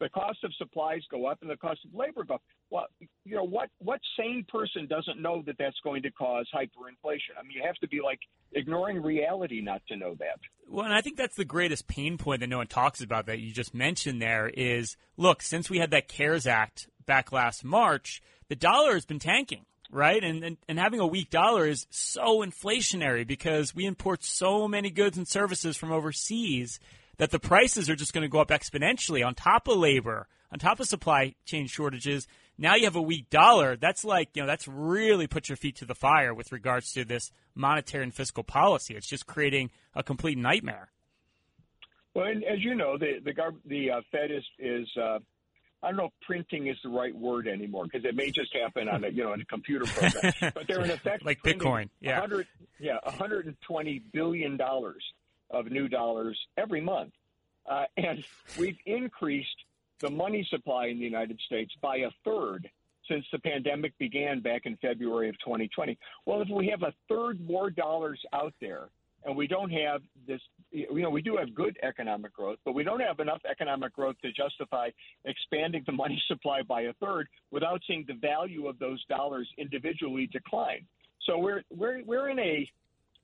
the cost of supplies go up and the cost of labor go up. Well, you know what? What sane person doesn't know that that's going to cause hyperinflation? I mean, you have to be like ignoring reality not to know that. Well, and I think that's the greatest pain point that no one talks about that you just mentioned. There is, look, since we had that CARES Act back last March, the dollar has been tanking right? And, and, and having a weak dollar is so inflationary because we import so many goods and services from overseas that the prices are just going to go up exponentially on top of labor, on top of supply chain shortages. Now you have a weak dollar. That's like, you know, that's really put your feet to the fire with regards to this monetary and fiscal policy. It's just creating a complete nightmare. Well, and as you know, the the, the uh, Fed is is uh, I don't know if printing is the right word anymore because it may just happen on a you know in a computer program, but they're in effect like Bitcoin, yeah, 100, yeah, 120 billion dollars of new dollars every month. Uh, and we've increased the money supply in the United States by a third since the pandemic began back in February of 2020. Well, if we have a third more dollars out there and we don't have this, you know, we do have good economic growth, but we don't have enough economic growth to justify expanding the money supply by a third without seeing the value of those dollars individually decline. So we're we're we're in a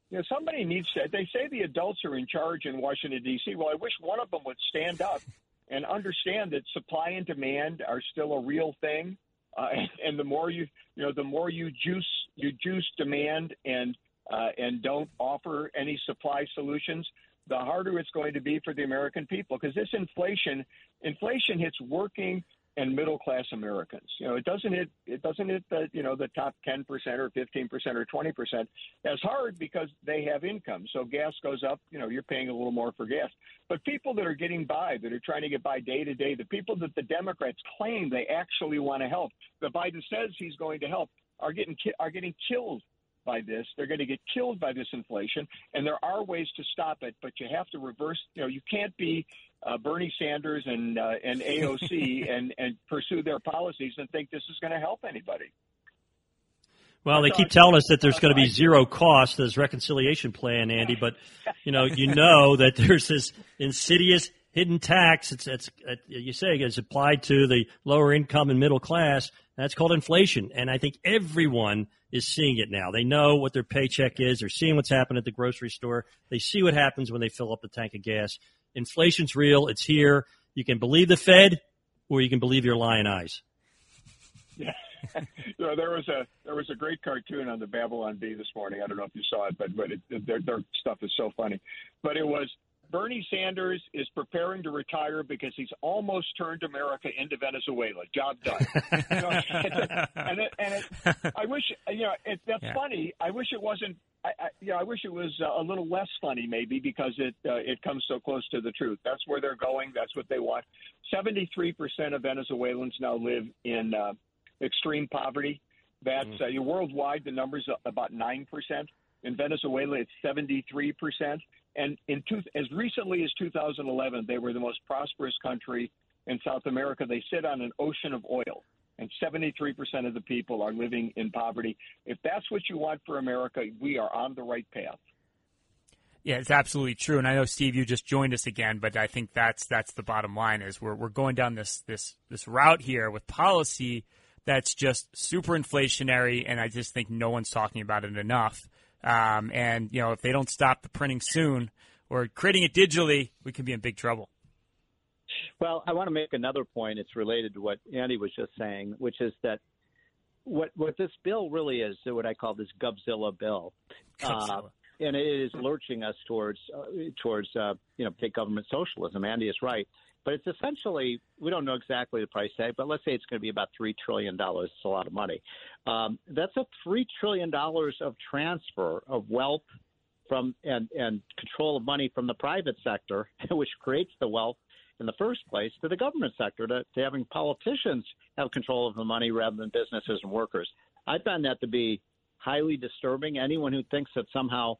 you know, somebody needs to. They say the adults are in charge in Washington D.C. Well, I wish one of them would stand up and understand that supply and demand are still a real thing. Uh, and, and the more you, you know, the more you juice, you juice demand and uh, and don't offer any supply solutions, the harder it's going to be for the American people. Because this inflation, inflation hits working and middle class Americans. You know, it doesn't hit it doesn't hit the you know the top ten percent or fifteen percent or twenty percent as hard because they have income. So gas goes up, you know, you're paying a little more for gas. But people that are getting by, that are trying to get by day to day, the people that the Democrats claim they actually want to help, that Biden says he's going to help, are getting ki- are getting killed by this. They're going to get killed by this inflation, and there are ways to stop it, but you have to reverse. You know, you can't be uh, Bernie Sanders and uh, and AOC and and pursue their policies and think this is going to help anybody. Well, they keep telling us that there's going to be zero cost this reconciliation plan, Andy. But you know, you know that there's this insidious hidden tax. It's, it's it, you say it's applied to the lower income and middle class. That's called inflation, and I think everyone is seeing it now. They know what their paycheck is. They're seeing what's happened at the grocery store. They see what happens when they fill up the tank of gas. Inflation's real. It's here. You can believe the Fed, or you can believe your lying eyes. Yeah. you know, there was a there was a great cartoon on the Babylon Bee this morning. I don't know if you saw it, but but it, their, their stuff is so funny. But it was Bernie Sanders is preparing to retire because he's almost turned America into Venezuela. Job done. you know, and it, and it, I wish you know it, that's yeah. funny. I wish it wasn't. I, I, you know, I wish it was a little less funny, maybe, because it uh, it comes so close to the truth. That's where they're going. That's what they want. Seventy three percent of Venezuelans now live in uh, extreme poverty. That's mm. uh, worldwide. The number's about nine percent. In Venezuela, it's seventy three percent. And in two, as recently as 2011, they were the most prosperous country in South America. They sit on an ocean of oil, and 73% of the people are living in poverty. If that's what you want for America, we are on the right path. Yeah, it's absolutely true. And I know Steve, you just joined us again, but I think that's that's the bottom line is we're we're going down this this this route here with policy that's just super inflationary, and I just think no one's talking about it enough. Um, and you know, if they don't stop the printing soon or creating it digitally, we could be in big trouble. Well, I want to make another point. It's related to what Andy was just saying, which is that what what this bill really is, what I call this Gubzilla bill, uh, and it is lurching us towards uh, towards uh, you know big government socialism. Andy is right, but it's essentially we don't know exactly the price tag, but let's say it's going to be about three trillion dollars. It's a lot of money. Um, that's a three trillion dollars of transfer of wealth from and and control of money from the private sector, which creates the wealth in the first place, to the government sector, to, to having politicians have control of the money rather than businesses and workers. I find that to be highly disturbing. Anyone who thinks that somehow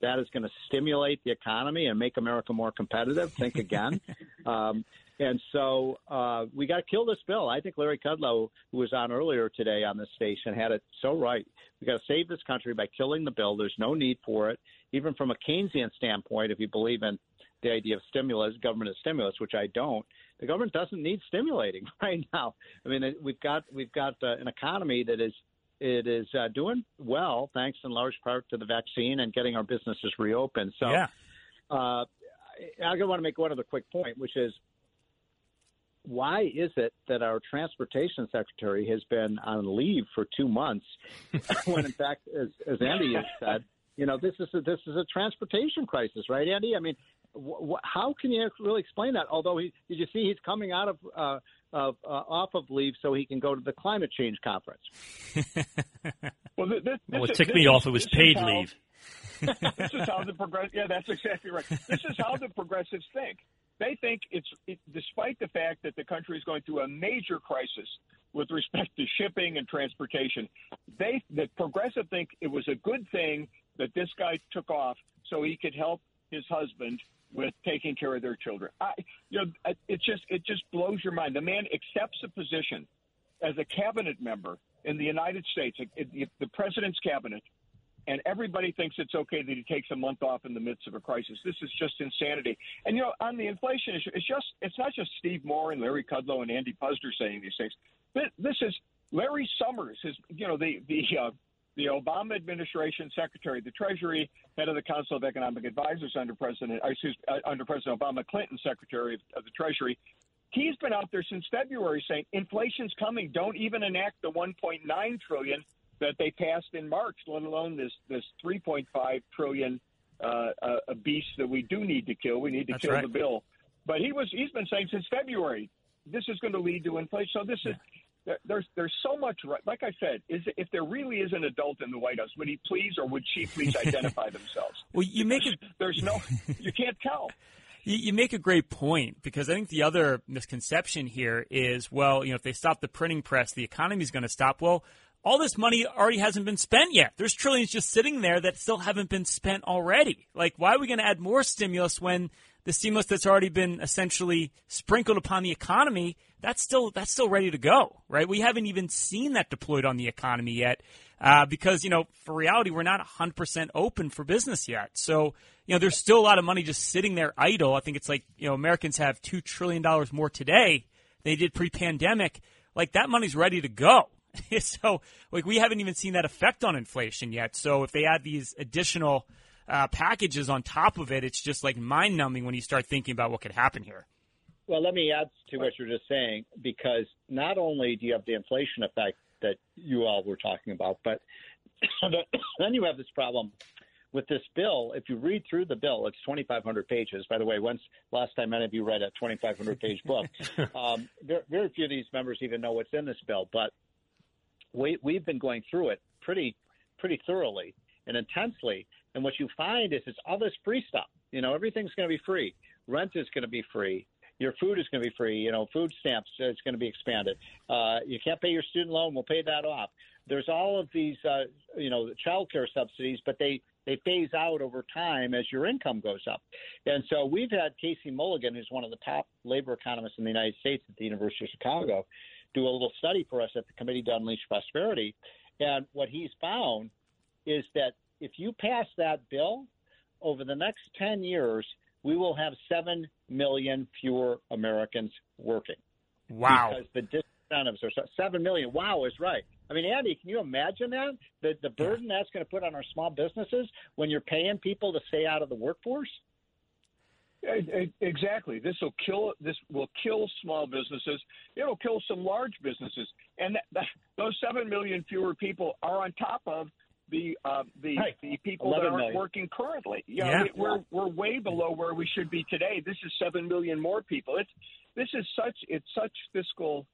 that is going to stimulate the economy and make America more competitive, think again. um, and so uh, we got to kill this bill. I think Larry Kudlow, who was on earlier today on this station, had it so right. We got to save this country by killing the bill. There's no need for it, even from a Keynesian standpoint. If you believe in the idea of stimulus, government as stimulus, which I don't, the government doesn't need stimulating right now. I mean, we've got we've got uh, an economy that is it is uh, doing well, thanks in large part to the vaccine and getting our businesses reopened. So, yeah. uh, I want to make one other quick point, which is why is it that our transportation secretary has been on leave for two months when, in fact, as, as Andy has said, you know, this is a, this is a transportation crisis, right, Andy? I mean, wh- wh- how can you really explain that? Although he, did you see he's coming out of uh, of uh, off of leave so he can go to the climate change conference. well, this, this, well, what ticked me off it was paid how, leave. this is how the progress. Yeah, that's exactly right. This is how the progressives think. They think it's it, despite the fact that the country is going through a major crisis with respect to shipping and transportation. They the progressive think it was a good thing that this guy took off so he could help his husband with taking care of their children. I, you know, it just it just blows your mind. The man accepts a position as a cabinet member in the United States, the president's cabinet, and everybody thinks it's okay that he takes a month off in the midst of a crisis. This is just insanity. And you know, on the inflation issue, it's just it's not just Steve Moore and Larry Kudlow and Andy Puzder saying these things. This is Larry Summers, his you know the the uh, the Obama administration secretary of the Treasury, head of the Council of Economic Advisors under President, excuse, uh, under President Obama, Clinton secretary of, of the Treasury. He's been out there since February saying inflation's coming. Don't even enact the 1.9 trillion that they passed in March, let alone this this 3.5 trillion uh, uh, beast that we do need to kill. We need to That's kill right. the bill. But he was he's been saying since February this is going to lead to inflation. So this is there's there's so much right. Like I said, is if there really is an adult in the White House, would he please or would she please identify themselves? Well, you make it. There's no, you can't tell. You, you make a great point because I think the other misconception here is, well, you know, if they stop the printing press, the economy is going to stop. Well, all this money already hasn't been spent yet. There's trillions just sitting there that still haven't been spent already. Like, why are we going to add more stimulus when the stimulus that's already been essentially sprinkled upon the economy that's still that's still ready to go, right? We haven't even seen that deployed on the economy yet, uh, because you know, for reality, we're not 100% open for business yet. So you know, there's still a lot of money just sitting there idle. I think it's like you know, Americans have two trillion dollars more today than they did pre-pandemic. Like that money's ready to go. so like we haven't even seen that effect on inflation yet. So if they add these additional uh, packages on top of it, it's just like mind numbing when you start thinking about what could happen here. Well, let me add to what you're just saying because not only do you have the inflation effect that you all were talking about, but then you have this problem with this bill. If you read through the bill, it's 2,500 pages. By the way, when's last time any of you read a 2,500 page book? um, very, very few of these members even know what's in this bill, but we, we've been going through it pretty pretty thoroughly and intensely. And what you find is it's all this free stuff. You know, everything's going to be free. Rent is going to be free your food is going to be free. You know, food stamps is going to be expanded. Uh, you can't pay your student loan. We'll pay that off. There's all of these, uh, you know, child care subsidies, but they they phase out over time as your income goes up. And so we've had Casey Mulligan, who's one of the top labor economists in the United States at the University of Chicago, do a little study for us at the Committee to Unleash Prosperity. And what he's found is that if you pass that bill over the next 10 years, we will have 7 million fewer Americans working. Wow. Because the disincentives are 7 million. Wow is right. I mean, Andy, can you imagine that? The, the burden yeah. that's going to put on our small businesses when you're paying people to stay out of the workforce? Exactly. This will kill. This will kill small businesses. It'll kill some large businesses, and that, that, those seven million fewer people are on top of the uh, the Right. the people that aren't million. working currently. You know, Yeah. we- we're we're way below where we should be today. This is seven million more people. It's this is such it's such fiscal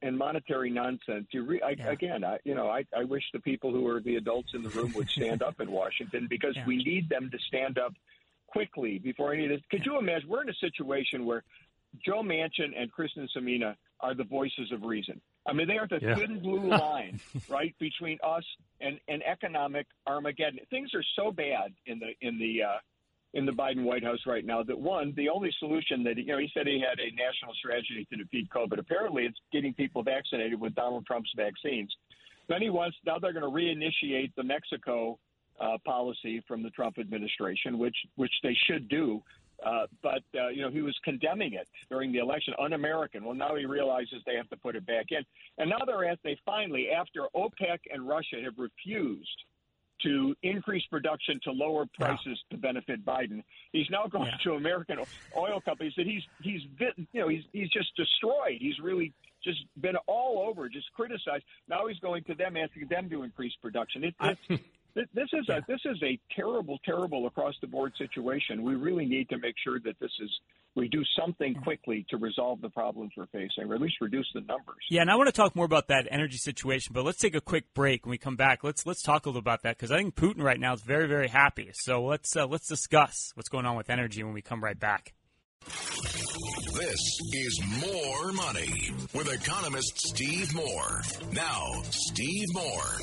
and monetary nonsense. You re, I, Yeah. again, I, you know, I, I wish the people who are the adults in the room would stand up in Washington because Yeah. we need them to stand up quickly before any of this. Could you imagine? We're in a situation where Joe Manchin and Kyrsten Sinema are the voices of reason. I mean, they are the Yeah. thin blue line, right, between us and, and economic Armageddon. Things are so bad in the in the uh, in the Biden White House right now that one, the only solution that you know, he said he had a national strategy to defeat COVID. Apparently, it's getting people vaccinated with Donald Trump's vaccines. Then he wants now they're going to reinitiate the Mexico uh, policy from the Trump administration, which which they should do. Uh, but uh, you know he was condemning it during the election, un-American. Well, now he realizes they have to put it back in, and now they're at they finally, after OPEC and Russia have refused to increase production to lower prices to benefit Biden, he's now going Yeah. to American oil companies that he's he's bit, you know he's he's just destroyed. He's really just been all over, just criticized. Now he's going to them, asking them to increase production. It, it's, this is a this is a terrible, terrible across the board situation. We really need to make sure that this is we do something quickly to resolve the problems we're facing, or at least reduce the numbers. Yeah, and I want to talk more about that energy situation, but let's take a quick break. When we come back, let's let's talk a little about that because I think Putin right now is very very happy. So let's uh, let's discuss what's going on with energy when we come right back. This is More Money with economist Steve Moore. Now, Steve Moore.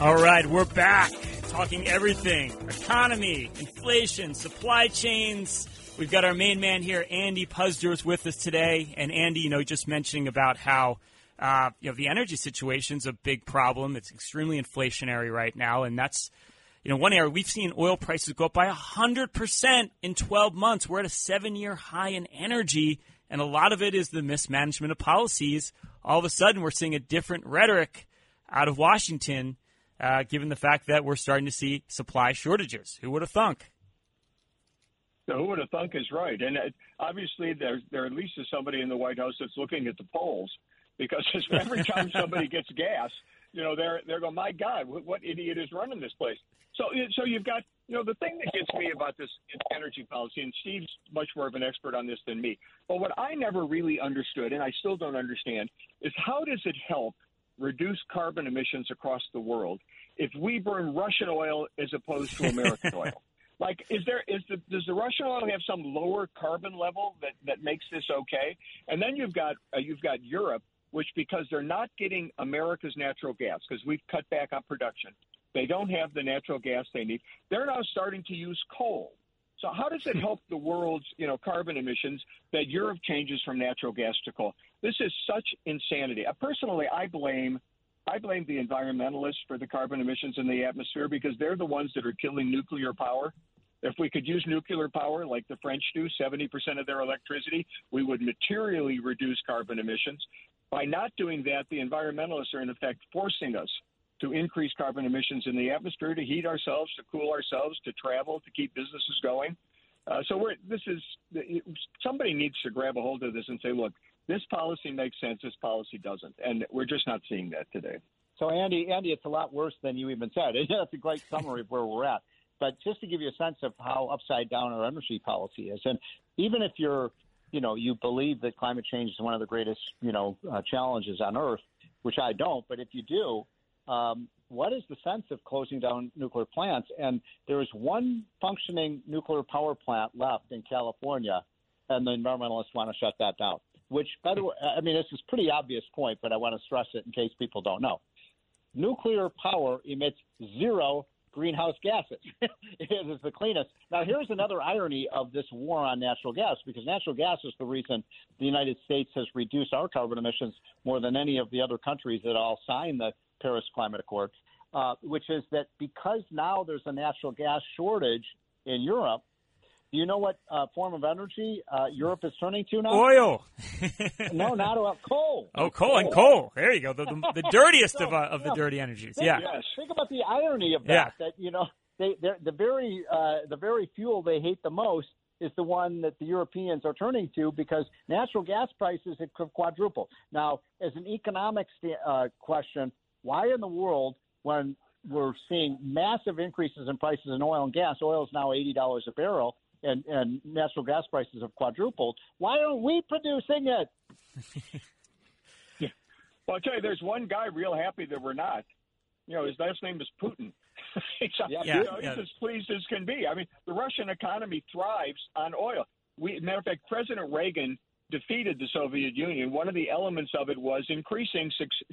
All right, we're back talking everything economy, inflation, supply chains. We've got our main man here, Andy Puzder, is with us today. And Andy, you know, just mentioning about how uh, you know the energy situation's a big problem. It's extremely inflationary right now, and that's you know one area we've seen oil prices go up by hundred percent in twelve months. We're at a seven-year high in energy, and a lot of it is the mismanagement of policies. All of a sudden, we're seeing a different rhetoric out of Washington uh, given the fact that we're starting to see supply shortages. Who would have thunk? So who would have thunk is right, and uh, obviously there there at least is somebody in the White House that's looking at the polls because every time somebody gets gas, you know they're they're going, my God, what, what idiot is running this place? So so you've got you know the thing that gets me about this energy policy, and Steve's much more of an expert on this than me. But what I never really understood, and I still don't understand, is how does it help reduce carbon emissions across the world if we burn Russian oil as opposed to American oil? Like, is there is the does the Russian oil have some lower carbon level that that makes this okay? And then you've got uh, you've got Europe, which because they're not getting America's natural gas because we've cut back on production, they don't have the natural gas they need. They're now starting to use coal. So how does it help the world's you know carbon emissions that Europe changes from natural gas to coal? This is such insanity. Uh, personally, I blame I blame the environmentalists for the carbon emissions in the atmosphere because they're the ones that are killing nuclear power. If we could use nuclear power like the French do, 70% of their electricity, we would materially reduce carbon emissions. By not doing that, the environmentalists are in effect forcing us to increase carbon emissions in the atmosphere, to heat ourselves, to cool ourselves, to travel, to keep businesses going. Uh, so we're, this is somebody needs to grab a hold of this and say, look, this policy makes sense, this policy doesn't, and we're just not seeing that today. So, Andy, Andy, it's a lot worse than you even said. That's a great summary of where we're at. But just to give you a sense of how upside down our energy policy is, and even if you're, you know, you believe that climate change is one of the greatest, you know, uh, challenges on Earth, which I don't, but if you do, um, what is the sense of closing down nuclear plants? And there is one functioning nuclear power plant left in California, and the environmentalists want to shut that down. Which, by the way, I mean, this is a pretty obvious point, but I want to stress it in case people don't know. Nuclear power emits zero greenhouse gases. it is the cleanest. Now, here's another irony of this war on natural gas, because natural gas is the reason the United States has reduced our carbon emissions more than any of the other countries that all signed the Paris Climate Accord, uh, which is that because now there's a natural gas shortage in Europe, you know what uh, form of energy uh, Europe is turning to now? Oil. no, not oil. Coal. Oh, coal and coal. There you go. The, the, the dirtiest of, uh, of the dirty energies. Think, Yeah. Yes. Think about the irony of that. Yeah. That you know, they they're, the very uh, the very fuel they hate the most is the one that the Europeans are turning to because natural gas prices have quadrupled. Now, as an economic uh, question, why in the world when we're seeing massive increases in prices in oil and gas. Oil is now eighty dollars a barrel, and and natural gas prices have quadrupled. Why aren't we producing it? yeah. Well, I'll tell you, there's one guy real happy that we're not. You know, his last name is Putin. he's, yeah, you know, he's as pleased as can be. I mean, the Russian economy thrives on oil. We, matter of fact, President Reagan defeated the Soviet Union, one of the elements of it was increasing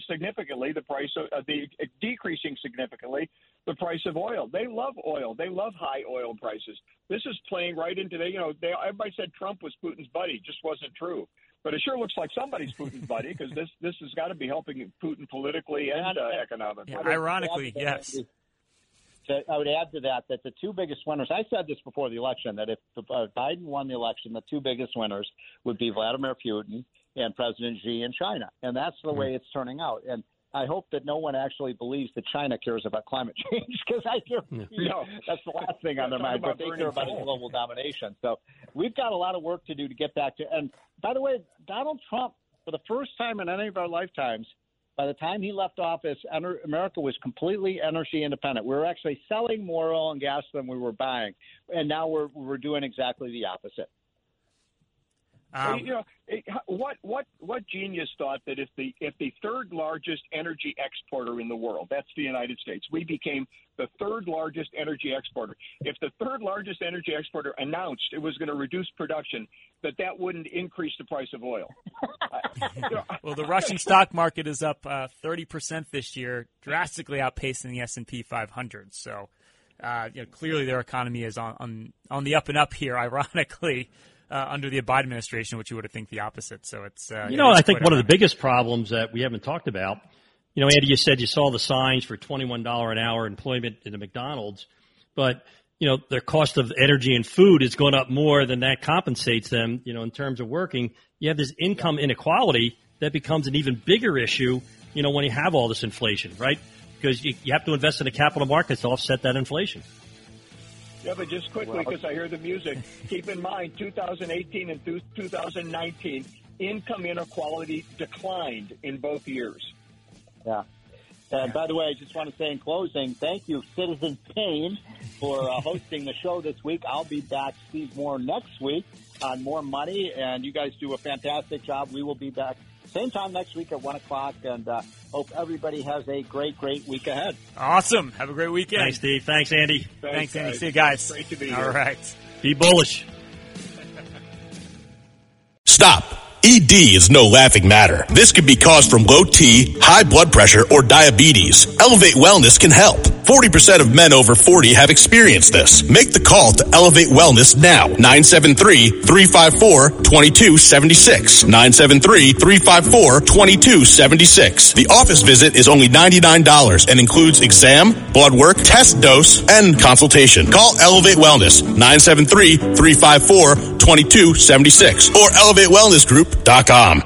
significantly the price of uh, the uh, decreasing significantly the price of oil. They love oil. They love high oil prices. This is playing right into the you know they, everybody said Trump was Putin's buddy, just wasn't true. But it sure looks like somebody's Putin's buddy because this this has got to be helping Putin politically and uh, economically. Yeah, ironically, yes. I would add to that that the two biggest winners. I said this before the election that if uh, Biden won the election, the two biggest winners would be Vladimir Putin and President Xi in China, and that's the mm-hmm. way it's turning out. And I hope that no one actually believes that China cares about climate change because I do. No. That's the last thing on their mind. But they care about global domination. So we've got a lot of work to do to get back to. And by the way, Donald Trump, for the first time in any of our lifetimes, by the time he left office, America was completely energy independent. We were actually selling more oil and gas than we were buying, and now we're we're doing exactly the opposite. Um, you know, what what what genius thought that if the if the third largest energy exporter in the world, that's the United States, we became the third largest energy exporter. If the third largest energy exporter announced it was going to reduce production, that that wouldn't increase the price of oil. well, the Russian stock market is up uh, thirty uh, percent this year, drastically outpacing the S and P 500. So. Uh, you know, clearly, their economy is on, on on the up and up here. Ironically, uh, under the Biden administration, which you would have think the opposite. So it's uh, you know I think one of the biggest problems that we haven't talked about. You know, Andy, you said you saw the signs for twenty one dollar an hour employment in the McDonald's, but you know their cost of energy and food is going up more than that compensates them. You know, in terms of working, you have this income inequality that becomes an even bigger issue. You know, when you have all this inflation, right? Because you, you have to invest in the capital markets to offset that inflation. Yeah, but just quickly, because I hear the music, keep in mind 2018 and 2019, income inequality declined in both years. Yeah. And by the way, I just want to say in closing, thank you, Citizen Kane, for uh, hosting the show this week. I'll be back, Steve Moore, next week on More Money, and you guys do a fantastic job. We will be back same time next week at 1 o'clock, and uh, hope everybody has a great, great week ahead. Awesome. Have a great weekend. Thanks, Steve. Thanks, Andy. Thanks, Thanks Andy. See you guys. Great to be here. All right. Be bullish. Stop. ED is no laughing matter. This could be caused from low T, high blood pressure, or diabetes. Elevate Wellness can help. 40% of men over 40 have experienced this. Make the call to Elevate Wellness now. 973-354-2276. 973-354-2276. The office visit is only $99 and includes exam, blood work, test dose, and consultation. Call Elevate Wellness. 973-354-2276 or elevatewellnessgroup.com.